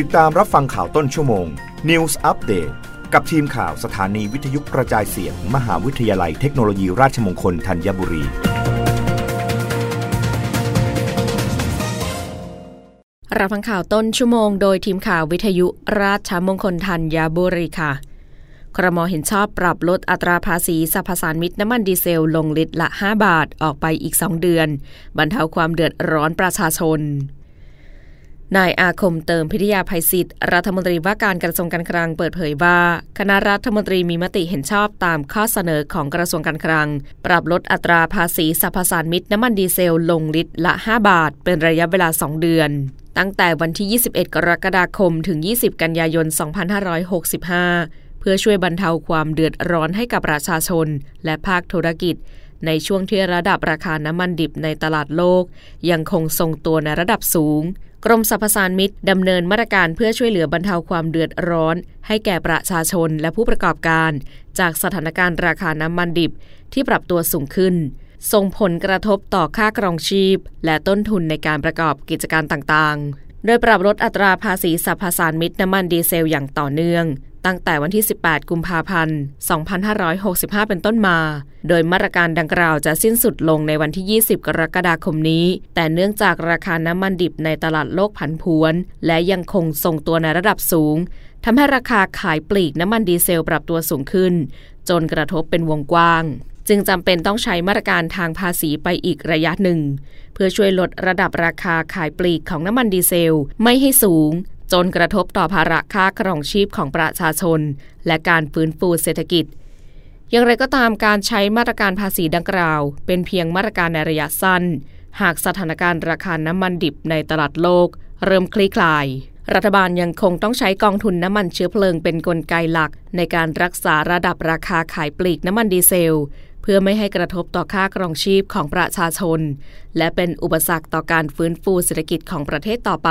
ติดตามรับฟังข่าวต้นชั่วโมง News Update กับทีมข่าวสถานีวิทยุกระจายเสียง มหาวิทยาลัยเทคโนโลยีราชมงคลธัญบุรี รับฟังข่าวต้นชั่วโมงโดยทีมข่าววิทยุราชมงคลธัญบุรีค่ะครมเห็นชอบปรับลดอัตราภาษีสรรพสานมิตรน้ำมันดีเซลลงลิตรละ 5 บาทออกไปอีก 2 เดือน บรรเทาความเดือดร้อนประชาชน นายอาคมเติมพิทยาภัยศิษย์รัฐมนตรีว่าการกระทรวงการคลังเปิดเผยว่า คณะรัฐมนตรีมีมติเห็นชอบตามข้อเสนอของกระทรวงการคลัง ปรับลดอัตราภาษีสรรพสานมิตรน้ำมันดีเซลลงลิตรละ 5 บาท เป็นระยะเวลา 2 เดือนตั้งแต่วันที่ 21 กรกฎาคม ถึง 20 กันยายน 2565 เพื่อช่วยบรรเทาความเดือดร้อนให้กับประชาชน และภาคธุรกิจ ในช่วงที่ระดับราคาน้ำมันดิบในตลาดโลก ยังคงทรงตัวในระดับสูง กรมสรรพสานมิตรดำเนินมาตรการเพื่อช่วยเหลือบรรเทาความเดือดร้อน ให้แก่ประชาชนและผู้ประกอบการ จากสถานการณ์ราคาน้ำมันดิบที่ปรับตัวสูงขึ้น ส่งผลกระทบต่อค่าครองชีพ และต้นทุนในการประกอบกิจการต่างๆ โดยปรับลดอัตราภาษีสรรพสานมิตรน้ำมันดีเซลอย่างต่อเนื่อง ตั้งแต่วันที่ 18 กุมภาพันธ์ 2565 เป็นต้นมา โดยมาตรการดังกล่าวจะสิ้นสุดลงในวันที่ 20 กรกฎาคมนี้ แต่เนื่องจากราคาน้ำมันดิบในตลาดโลกผันผวน และยังคงทรงตัวในระดับสูงทำให้ราคาขายปลีกน้ำมันดีเซลปรับตัวสูงขึ้น จนกระทบเป็นวงกว้าง จึงจำเป็นต้องใช้มาตรการทางภาษีไปอีกระยะหนึ่ง เพื่อช่วยลดระดับราคาขายปลีกของน้ำมันดีเซลไม่ให้สูง จนกระทบต่อภาระค่าครองชีพของประชาชน และการฟื้นฟูเศรษฐกิจ อย่างไรก็ตามการใช้มาตรการภาษีดังกล่าว เป็นเพียงมาตรการในระยะสั้น หากสถานการณ์ราคาน้ำมันดิบในตลาดโลก เริ่มคลี่คลาย รัฐบาลยังคงต้องใช้กองทุนน้ำมันเชื้อเพลิงเป็นนกลไกหลัก ในการรักษาระดับราคาขายปลีกน้ำมันดีเซลเพื่อไม่ให้กระทบต่อค่าครองชีพของประชาชน และเป็นอุปสรรคต่อการฟื้นฟูเศรษฐกิจของประเทศต่อไป